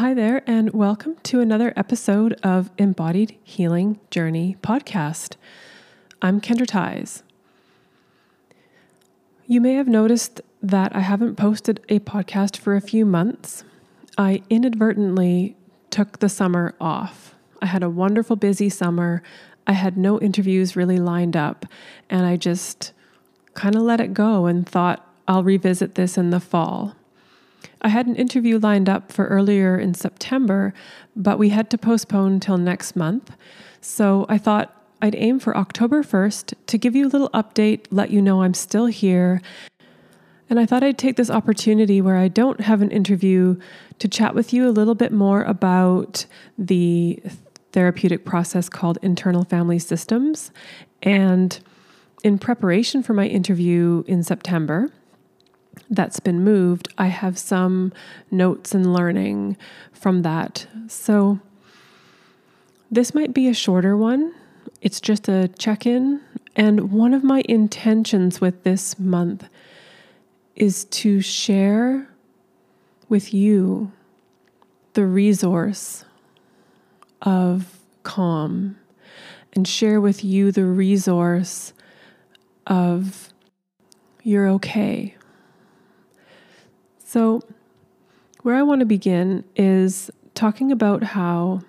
Hi there, and welcome to another episode of Embodied Healing Journey podcast. I'm Kendra Ties. You may have noticed that I haven't posted a podcast for a few months. I inadvertently took the summer off. I had a wonderful, busy summer. I had no interviews really lined up, and I just kind of let it go and thought I'll revisit this in the fall. I had an interview lined up for earlier in September, but we had to postpone until next month. So I thought I'd aim for October 1st to give you a little update, let you know I'm still here. And I thought I'd take this opportunity where I don't have an interview to chat with you a little bit more about the therapeutic process called internal family systems. And in preparation for my interview in September, that's been moved, I have some notes and learning from that. So this might be a shorter one. It's just a check in. And one of my intentions with this month is to share with you the resource of calm and share with you the resource of you're okay. So, where I want to begin is talking about how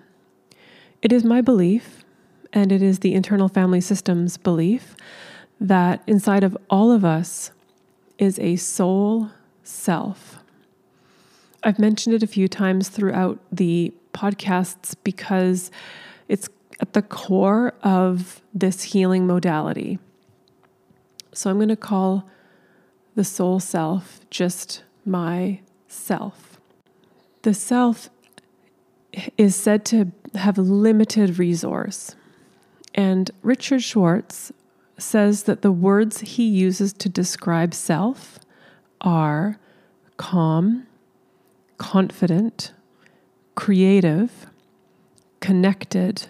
it is my belief, and it is the internal family system's belief, that inside of all of us is a soul self. I've mentioned it a few times throughout the podcasts because it's at the core of this healing modality. So I'm going to call the soul self just my self. The self is said to have limited resource. And Richard Schwartz says that the words he uses to describe self are calm, confident, creative, connected,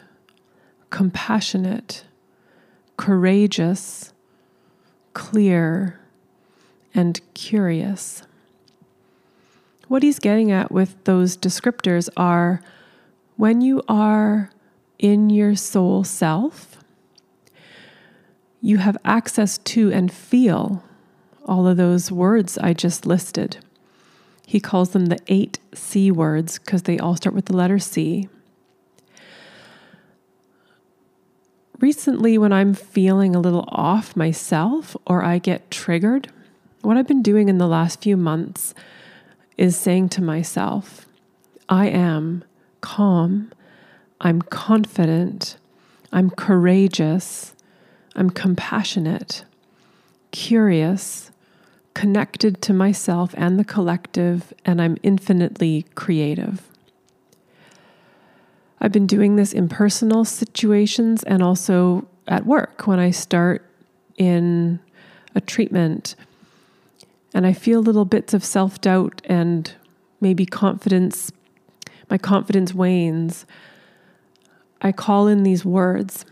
compassionate, courageous, clear, and curious what he's getting at with those descriptors are when you are in your soul self, you have access to and feel all of those words I just listed. He calls them the eight C words because they all start with the letter C. Recently, when I'm feeling a little off myself or I get triggered, what I've been doing in the last few months is saying to myself, I am calm, I'm confident, I'm courageous, I'm compassionate, curious, connected to myself and the collective, and I'm infinitely creative. I've been doing this in personal situations and also at work when I start in a treatment and I feel little bits of self doubt and maybe confidence, my confidence wanes, I call in these words.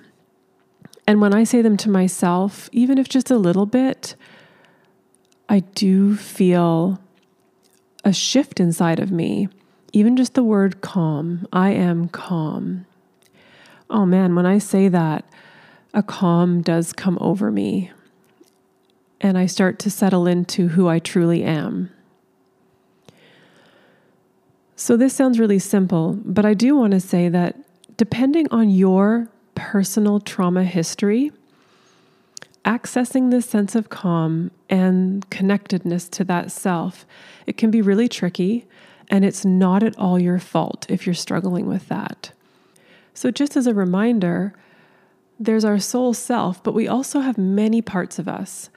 And when I say them to myself, even if just a little bit, I do feel a shift inside of me. Even just the word calm, I am calm. Oh man, when I say that, a calm does come over me and I start to settle into who I truly am. So, this sounds really simple, but I do want to say that depending on your personal trauma history, accessing this sense of calm and connectedness to that self, it can be really tricky, and it's not at all your fault if you're struggling with that. So, just as a reminder, there's our soul self, but we also have many parts of us.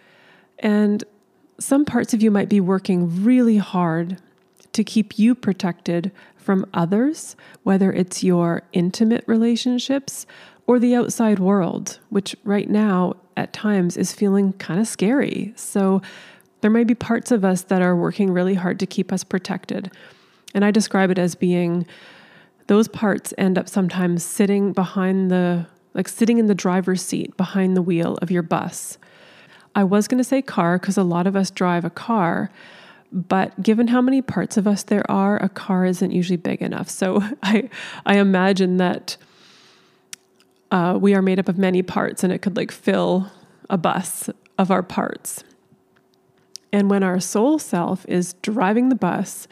And some parts of you might be working really hard to keep you protected from others, whether it's your intimate relationships or the outside world, which right now at times is feeling kind of scary. So there may be parts of us that are working really hard to keep us protected. And I describe it as being those parts end up sometimes sitting behind the, like sitting in the driver's seat behind the wheel of your bus I was going to say car because a lot of us drive a car, But given how many parts of us there are, a car isn't usually big enough. So I, I imagine that uh, we are made up of many parts and it could like fill a bus of our parts. And when our soul self is driving the bus,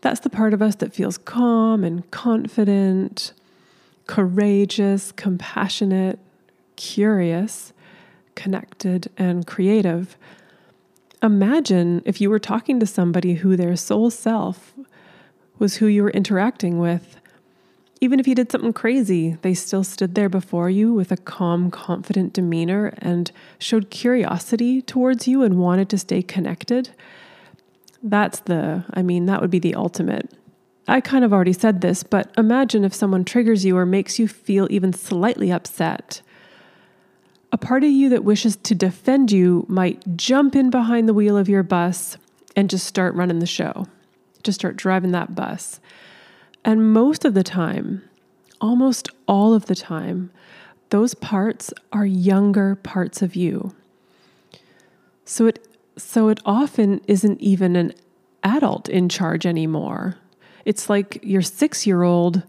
that's the part of us that feels calm and confident, courageous, compassionate, curious, connected, and creative. Imagine if you were talking to somebody who their soul self was who you were interacting with even if you did something crazy, they still stood there before you with a calm, confident demeanor and showed curiosity towards you and wanted to stay connected. That's the, I mean, that would be the ultimate. I kind of already said this, but imagine if someone triggers you or makes you feel even slightly upset. A part of you that wishes to defend you might jump in behind the wheel of your bus and just start running the show, just start driving that bus. And most of the time, almost all of the time, those parts are younger parts of you. So it so it often isn't even an adult in charge anymore. It's like your 6-year-old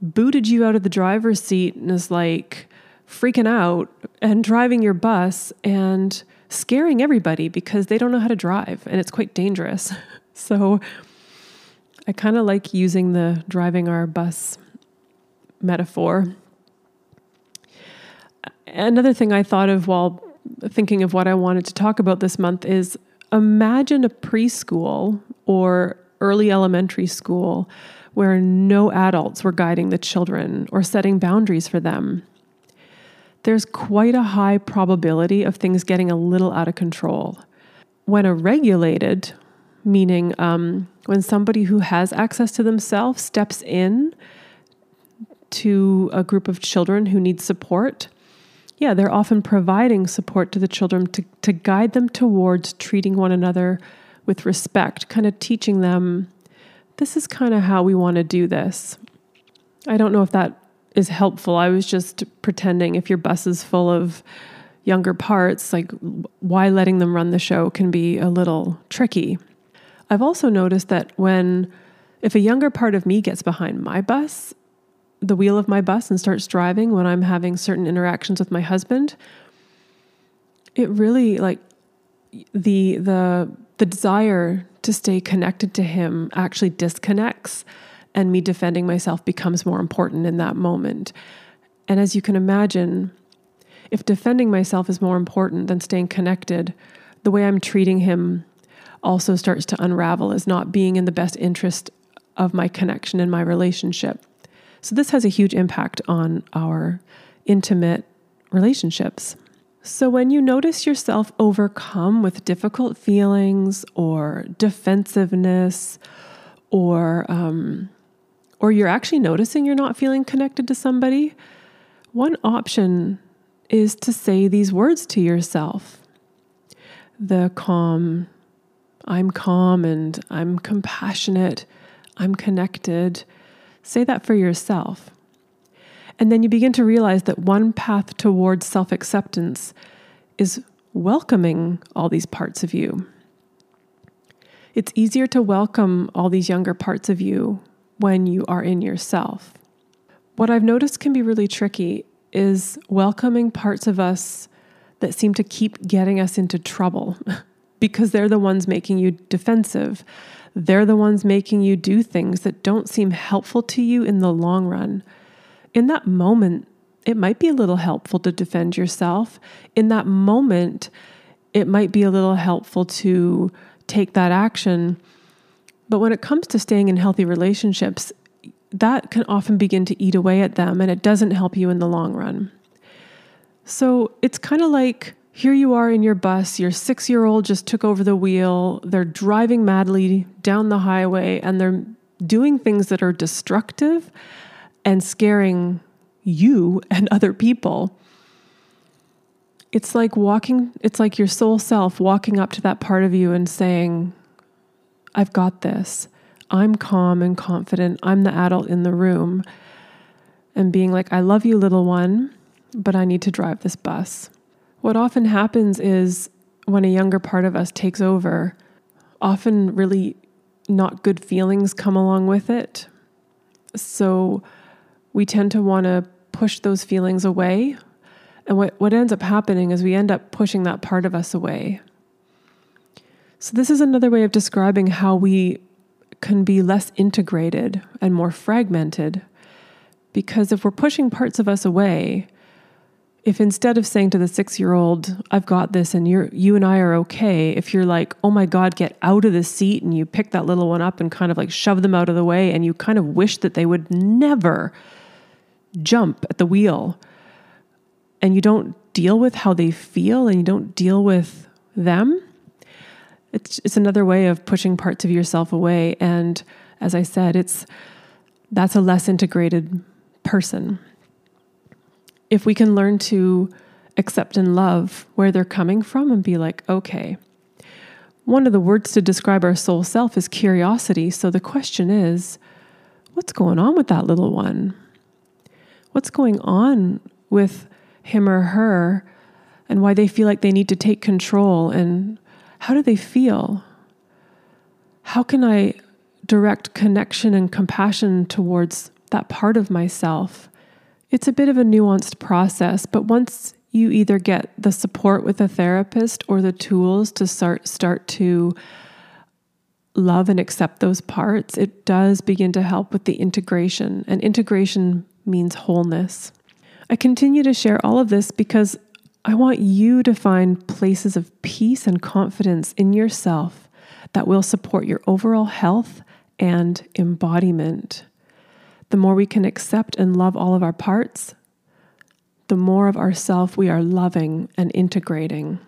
booted you out of the driver's seat and is like freaking out and driving your bus and scaring everybody because they don't know how to drive and it's quite dangerous. So I kind of like using the driving our bus metaphor. Another thing I thought of while thinking of what I wanted to talk about this month is imagine a preschool or early elementary school where no adults were guiding the children or setting boundaries for them. There's quite a high probability of things getting a little out of control. When a regulated meaning um, when somebody who has access to themselves steps in to a group of children who need support, yeah, they're often providing support to the children to, to guide them towards treating one another with respect, kind of teaching them this is kind of how we want to do this. I don't know if that is helpful. I was just pretending if your bus is full of younger parts, like why letting them run the show can be a little tricky. I've also noticed that when, if a younger part of me gets behind my bus, the wheel of my bus, and starts driving when I'm having certain interactions with my husband, it really like the the the desire to stay connected to him actually disconnects and me defending myself becomes more important in that moment. And as you can imagine, if defending myself is more important than staying connected, the way I'm treating him also starts to unravel as not being in the best interest of my connection and my relationship. So, this has a huge impact on our intimate relationships. So, when you notice yourself overcome with difficult feelings or defensiveness, or um, or you're actually noticing you're not feeling connected to somebody, one option is to say these words to yourself. The calm, I'm calm and I'm compassionate, I'm connected. Say that for yourself. And then you begin to realize that one path towards self acceptance is welcoming all these parts of you. It's easier to welcome all these younger parts of you when you are in yourself. What I've noticed can be really tricky is welcoming parts of us that seem to keep getting us into trouble. because they're the ones making you defensive. They're the ones making you do things that don't seem helpful to you in the long run. In that moment, it might be a little helpful to defend yourself. In that moment, it might be a little helpful to take that action. But when it comes to staying in healthy relationships, that can often begin to eat away at them and it doesn't help you in the long run. So it's kind of like here you are in your bus, your six year old just took over the wheel, they're driving madly down the highway, and they're doing things that are destructive and scaring you and other people. It's like walking, it's like your soul self walking up to that part of you and saying, I've got this. I'm calm and confident. I'm the adult in the room. And being like, I love you, little one, but I need to drive this bus. What often happens is when a younger part of us takes over, often really not good feelings come along with it. So we tend to want to push those feelings away. And what, what ends up happening is we end up pushing that part of us away. So, this is another way of describing how we can be less integrated and more fragmented. Because if we're pushing parts of us away, if instead of saying to the six year old, I've got this and you're, you and I are okay, if you're like, oh my God, get out of the seat and you pick that little one up and kind of like shove them out of the way and you kind of wish that they would never jump at the wheel and you don't deal with how they feel and you don't deal with them, it's it's another way of pushing parts of yourself away and as I said it's that's a less integrated person. If we can learn to accept and love where they're coming from and be like, okay, one of the words to describe our soul self is curiosity. So the question is, what's going on with that little one? What's going on with him or her and why they feel like they need to take control and how do they feel? How can I direct connection and compassion towards that part of myself? It's a bit of a nuanced process, but once you either get the support with a therapist or the tools to start start to love and accept those parts, it does begin to help with the integration. And integration means wholeness. I continue to share all of this because I want you to find places of peace and confidence in yourself that will support your overall health and embodiment. The more we can accept and love all of our parts, the more of ourself we are loving and integrating.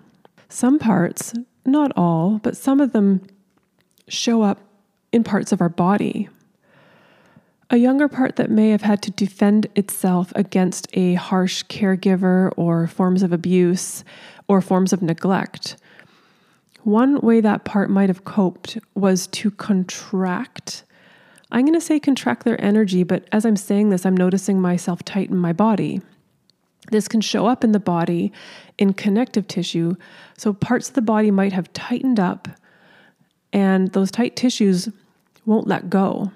Some parts, not all, but some of them show up in parts of our body a younger part that may have had to defend itself against a harsh caregiver or forms of abuse or forms of neglect. One way that part might have coped was to contract. I'm going to say contract their energy, but as I'm saying this, I'm noticing myself tighten my body. This can show up in the body in connective tissue. So parts of the body might have tightened up, and those tight tissues won't let go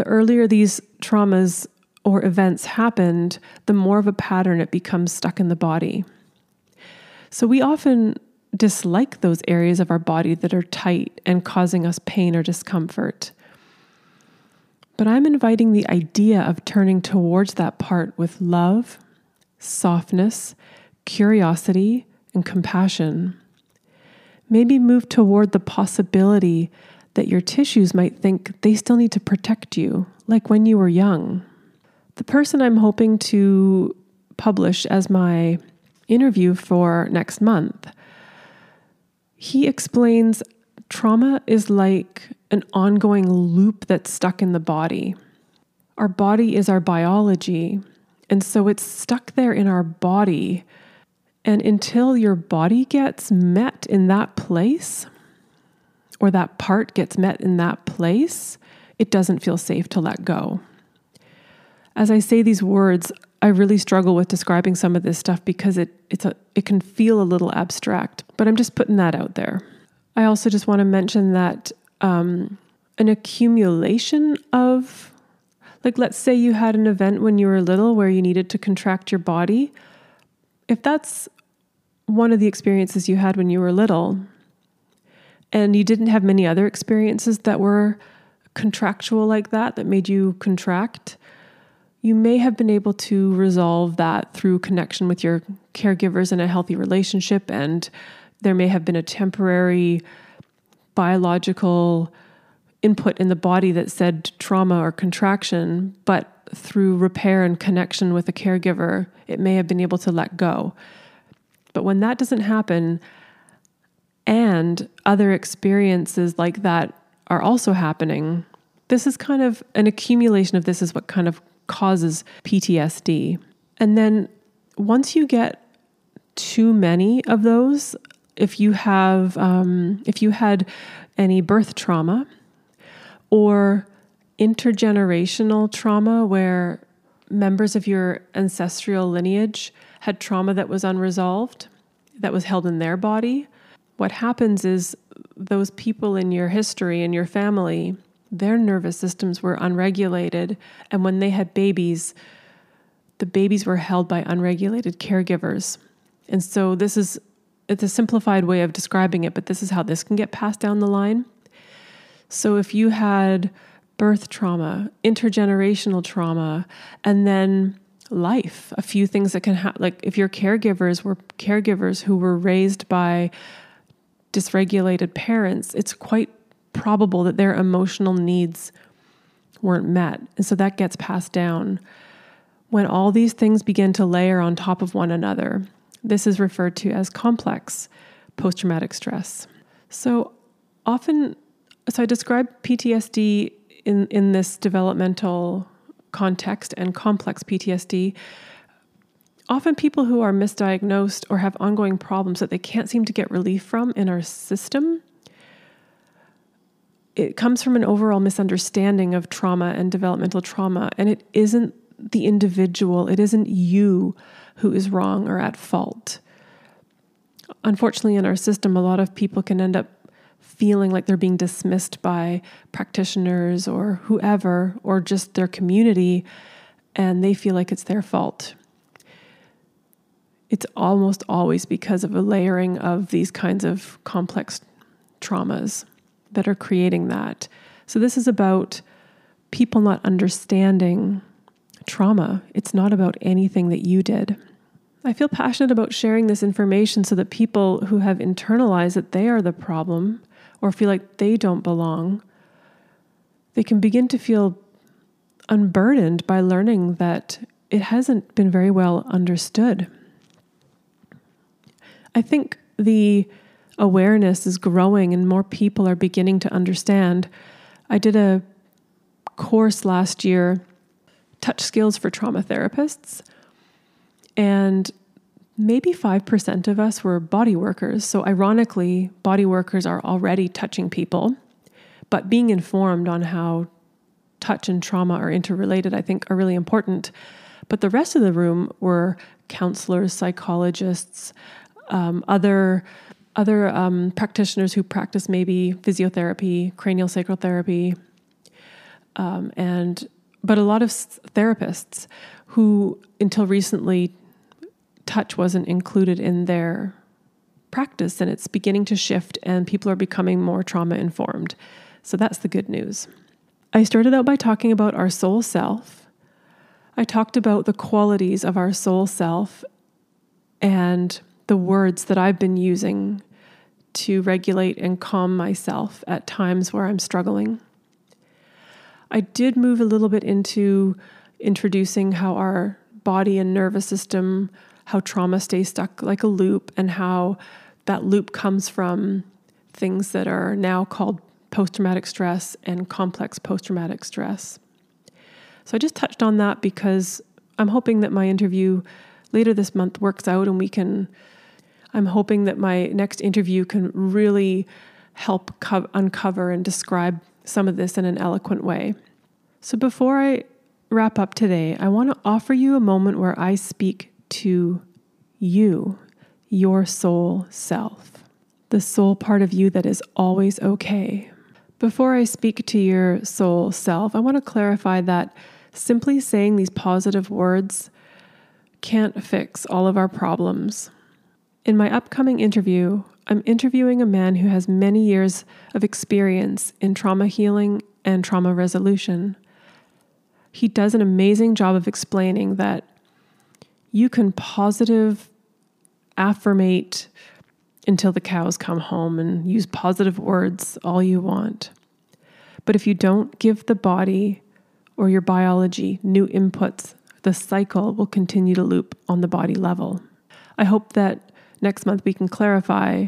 the earlier these traumas or events happened, the more of a pattern it becomes stuck in the body. So we often dislike those areas of our body that are tight and causing us pain or discomfort. But I'm inviting the idea of turning towards that part with love, softness, curiosity, and compassion. Maybe move toward the possibility that your tissues might think they still need to protect you, like when you were young. The person I'm hoping to publish as my interview for next month, he explains trauma is like an ongoing loop that's stuck in the body. Our body is our biology, and so it's stuck there in our body. And until your body gets met in that place, or that part gets met in that place, it doesn't feel safe to let go. As I say these words, I really struggle with describing some of this stuff because it it's a it can feel a little abstract, but I'm just putting that out there. I also just want to mention that um, an accumulation of, like, let's say you had an event when you were little where you needed to contract your body. If that's one of the experiences you had when you were little, and you didn't have many other experiences that were contractual like that, that made you contract, you may have been able to resolve that through connection with your caregivers in a healthy relationship. And there may have been a temporary biological input in the body that said trauma or contraction, but through repair and connection with a caregiver, it may have been able to let go. But when that doesn't happen, and other experiences like that are also happening. This is kind of an accumulation of this, is what kind of causes PTSD. And then once you get too many of those, if you have, um, if you had any birth trauma or intergenerational trauma where members of your ancestral lineage had trauma that was unresolved, that was held in their body, what happens is those people in your history and your family, their nervous systems were unregulated. And when they had babies, the babies were held by unregulated caregivers. And so this is it's a simplified way of describing it, but this is how this can get passed down the line. So if you had birth trauma, intergenerational trauma, and then life, a few things that can happen, like if your caregivers were caregivers who were raised by dysregulated parents, it's quite probable that their emotional needs weren't met. And so that gets passed down. When all these things begin to layer on top of one another, this is referred to as complex post traumatic stress. So often, so I describe PTSD in, in this developmental context and complex PTSD. Often, people who are misdiagnosed or have ongoing problems that they can't seem to get relief from in our system, it comes from an overall misunderstanding of trauma and developmental trauma. And it isn't the individual, it isn't you who is wrong or at fault. Unfortunately, in our system, a lot of people can end up feeling like they're being dismissed by practitioners or whoever, or just their community, and they feel like it's their fault. It's almost always because of a layering of these kinds of complex traumas that are creating that. So, this is about people not understanding trauma. It's not about anything that you did. I feel passionate about sharing this information so that people who have internalized that they are the problem or feel like they don't belong, they can begin to feel unburdened by learning that it hasn't been very well understood. I think the awareness is growing and more people are beginning to understand. I did a course last year, Touch Skills for Trauma Therapists, and maybe 5% of us were body workers. So, ironically, body workers are already touching people, but being informed on how touch and trauma are interrelated, I think, are really important. But the rest of the room were counselors, psychologists, um, other other um, practitioners who practice maybe physiotherapy, cranial sacral therapy, um, and but a lot of therapists who until recently touch wasn't included in their practice and it's beginning to shift and people are becoming more trauma informed. So that's the good news. I started out by talking about our soul self. I talked about the qualities of our soul self and the words that I've been using to regulate and calm myself at times where I'm struggling. I did move a little bit into introducing how our body and nervous system how trauma stays stuck like a loop and how that loop comes from things that are now called post traumatic stress and complex post traumatic stress. So I just touched on that because I'm hoping that my interview later this month works out and we can. I'm hoping that my next interview can really help co- uncover and describe some of this in an eloquent way. So before I wrap up today, I want to offer you a moment where I speak to you, your soul self, the soul part of you that is always okay. Before I speak to your soul self, I want to clarify that simply saying these positive words can't fix all of our problems. In my upcoming interview, I'm interviewing a man who has many years of experience in trauma healing and trauma resolution. He does an amazing job of explaining that you can positive affirmate until the cows come home and use positive words all you want. But if you don't give the body or your biology new inputs, the cycle will continue to loop on the body level. I hope that next month we can clarify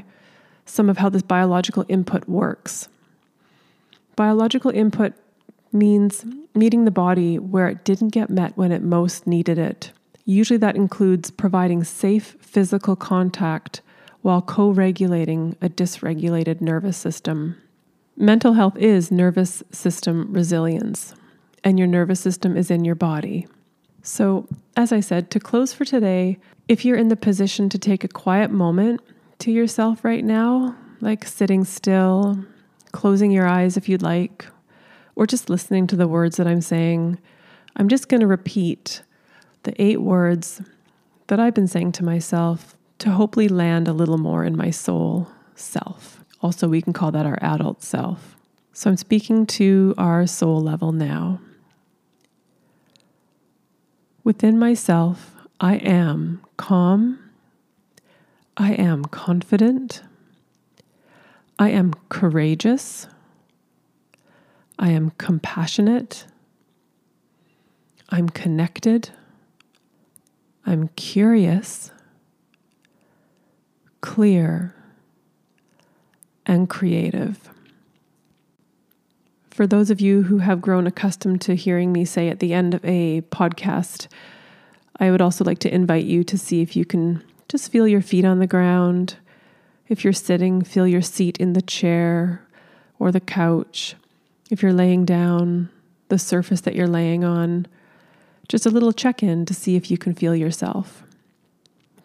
some of how this biological input works. Biological input means meeting the body where it didn't get met when it most needed it. Usually, that includes providing safe physical contact while co regulating a dysregulated nervous system. Mental health is nervous system resilience, and your nervous system is in your body. So, as I said, to close for today, if you're in the position to take a quiet moment to yourself right now, like sitting still, closing your eyes if you'd like, or just listening to the words that I'm saying, I'm just going to repeat the eight words that I've been saying to myself to hopefully land a little more in my soul self. Also, we can call that our adult self. So I'm speaking to our soul level now. Within myself, I am calm. I am confident. I am courageous. I am compassionate. I'm connected. I'm curious, clear, and creative. For those of you who have grown accustomed to hearing me say at the end of a podcast, I would also like to invite you to see if you can just feel your feet on the ground. If you're sitting, feel your seat in the chair or the couch. If you're laying down, the surface that you're laying on just a little check in to see if you can feel yourself.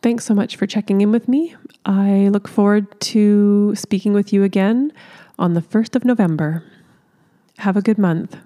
Thanks so much for checking in with me. I look forward to speaking with you again on the 1st of November. Have a good month.